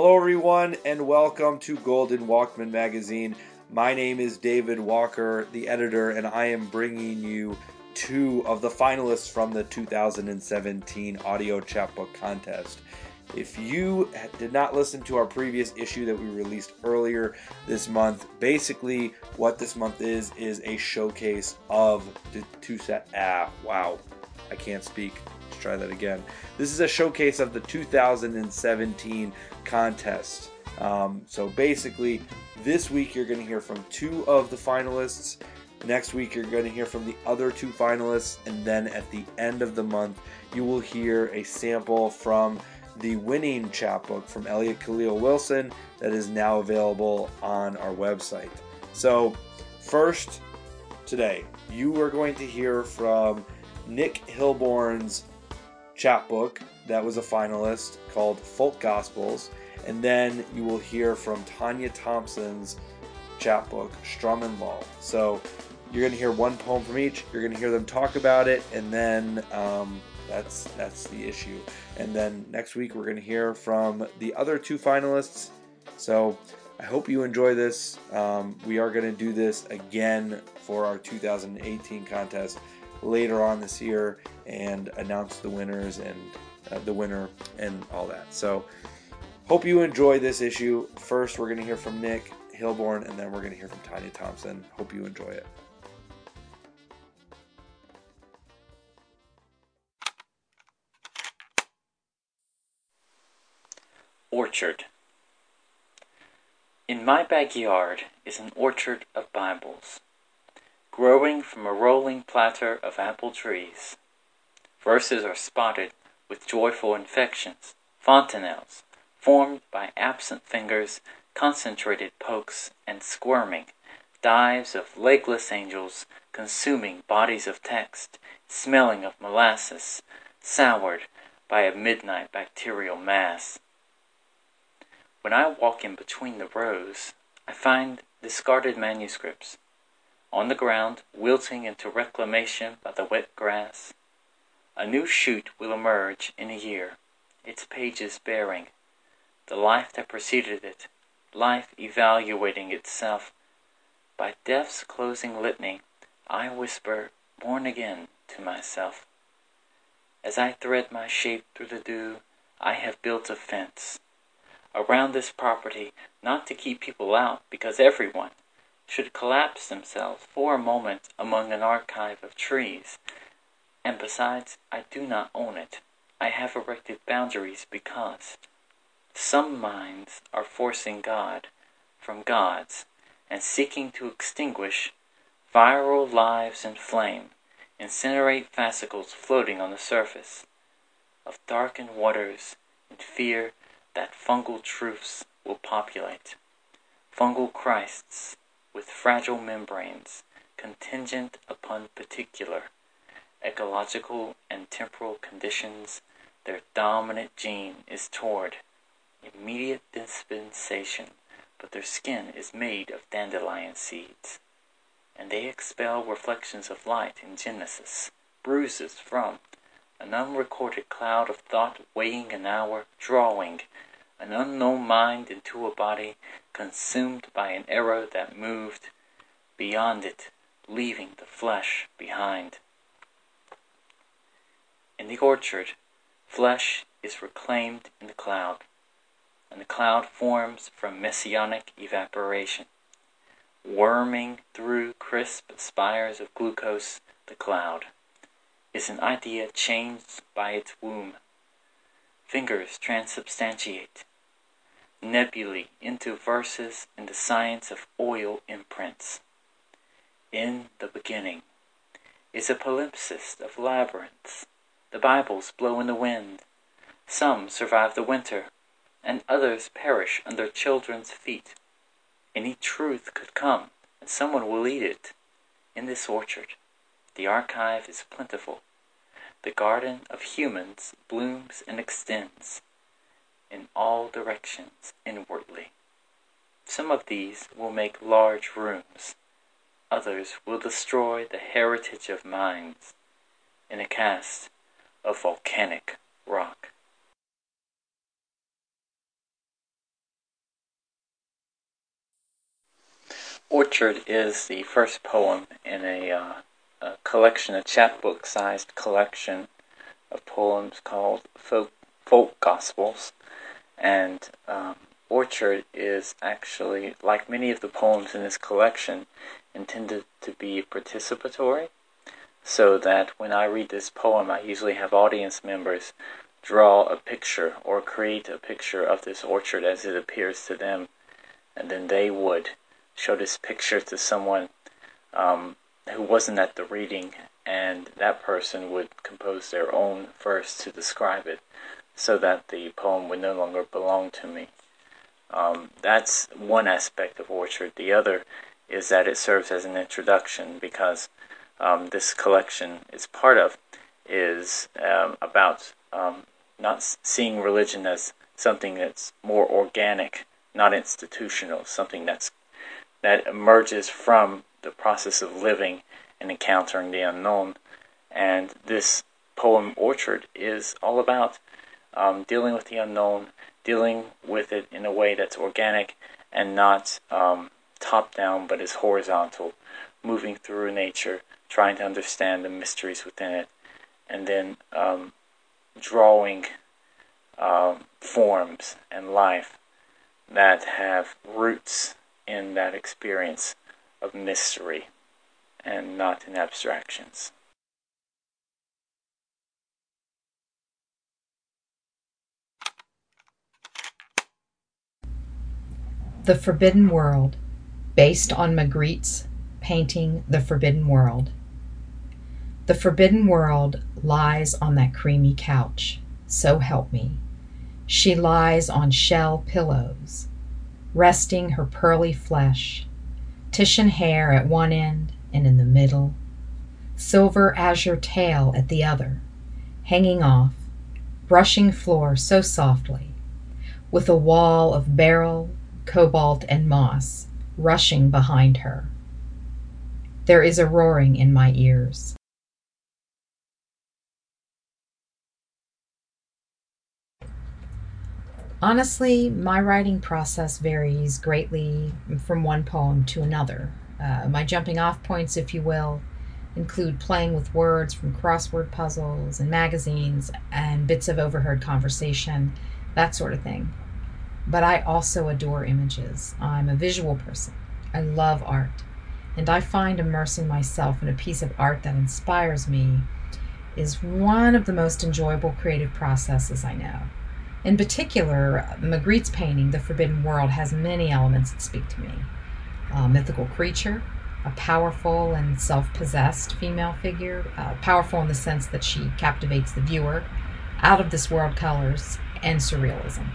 Hello, everyone, and welcome to Golden Walkman Magazine. My name is David Walker, the editor, and I am bringing you two of the finalists from the 2017 Audio Chapbook Contest. If you did not listen to our previous issue that we released earlier this month, basically what this month is is a showcase of the two set. Ah, wow, I can't speak. Try that again. This is a showcase of the 2017 contest. Um, so basically, this week you're going to hear from two of the finalists. Next week you're going to hear from the other two finalists, and then at the end of the month you will hear a sample from the winning chapbook from Elliot Khalil Wilson that is now available on our website. So, first, today, you are going to hear from Nick Hilbourn's chapbook that was a finalist called Folk Gospels, and then you will hear from Taunja Thompson's chapbook, Strum and Lull. So, you're going to hear one poem from each, you're going to hear them talk about it, and then um, that's that's the issue. And then next week we're going to hear from the other two finalists. So I hope you enjoy this. Um, we are going to do this again for our 2018 contest later on this year and announce the winners and uh, the winner and all that. So hope you enjoy this issue. First, we're going to hear from Nick Hilbourn, and then we're going to hear from Taunja Thompson. Hope you enjoy it. Orchard In my backyard is an orchard of Bibles, growing from a rolling platter of apple trees. Verses are spotted with joyful infections, fontanelles, formed by absent fingers, concentrated pokes, and squirming dives of legless angels, consuming bodies of text, smelling of molasses, soured by a midnight bacterial mass. When I walk in between the rows, I find discarded manuscripts on the ground, wilting into reclamation by the wet grass. A new shoot will emerge in a year, its pages bearing the life that preceded it, life evaluating itself. By death's closing litany, I whisper, born again, to myself. As I thread my shape through the dew, I have built a fence around this property not to keep people out because everyone should collapse themselves for a moment among an archive of trees. And besides, I do not own it. I have erected boundaries because some minds are forcing God from gods and seeking to extinguish viral lives in flame, incinerate fascicles floating on the surface of darkened waters in fear that fungal truths will populate. Fungal Christs with fragile membranes contingent upon particular ecological and temporal conditions, their dominant gene is toward immediate dispensation, but their skin is made of dandelion seeds, and they expel reflections of light in Genesis, bruises from an unrecorded cloud of thought weighing an hour, drawing an unknown mind into a body consumed by an arrow that moved beyond it, leaving the flesh behind. In the orchard, flesh is reclaimed in the cloud, and the cloud forms from messianic evaporation. Worming through crisp spires of glucose, the cloud is an idea changed by its womb. Fingers transubstantiate nebulae into verses in the science of oil imprints. In the beginning is a palimpsest of labyrinths. The Bibles blow in the wind. Some survive the winter, and others perish under children's feet. Any truth could come, and someone will eat it. In this orchard, the archive is plentiful. The garden of humans blooms and extends in all directions inwardly. Some of these will make large rooms, others will destroy the heritage of minds in a cast of volcanic rock. Orchard is the first poem in a, uh, a collection, a chapbook sized collection of poems called Folk Folk Gospels. And um, Orchard is actually, like many of the poems in this collection, intended to be participatory. So that when I read this poem, I usually have audience members draw a picture or create a picture of this orchard as it appears to them, and then they would show this picture to someone um, who wasn't at the reading, and that person would compose their own verse to describe it so that the poem would no longer belong to me. Um, that's one aspect of Orchard. The other is that it serves as an introduction because um, this collection is part of is um, about um, not seeing religion as something that's more organic, not institutional, something that's that emerges from the process of living and encountering the unknown. And this poem, Orchard, is all about um, dealing with the unknown, dealing with it in a way that's organic and not um, top down, but is horizontal, moving through nature, trying to understand the mysteries within it, and then um, drawing um, forms and life that have roots in that experience of mystery and not in abstractions. The Forbidden World, based on Magritte's painting The Forbidden World. The forbidden world lies on that creamy couch, so help me. She lies on shell pillows, resting her pearly flesh, Titian hair at one end and in the middle, silver azure tail at the other, hanging off, brushing floor so softly, with a wall of beryl, cobalt, and moss rushing behind her. There is a roaring in my ears. Honestly, my writing process varies greatly from one poem to another. Uh, my jumping off points, if you will, include playing with words from crossword puzzles and magazines and bits of overheard conversation, that sort of thing. But I also adore images. I'm a visual person. I love art. And I find immersing myself in a piece of art that inspires me is one of the most enjoyable creative processes I know. In particular, Magritte's painting, The Forbidden World, has many elements that speak to me. A mythical creature, a powerful and self possessed female figure, uh, powerful in the sense that she captivates the viewer, out of this world colors, and surrealism.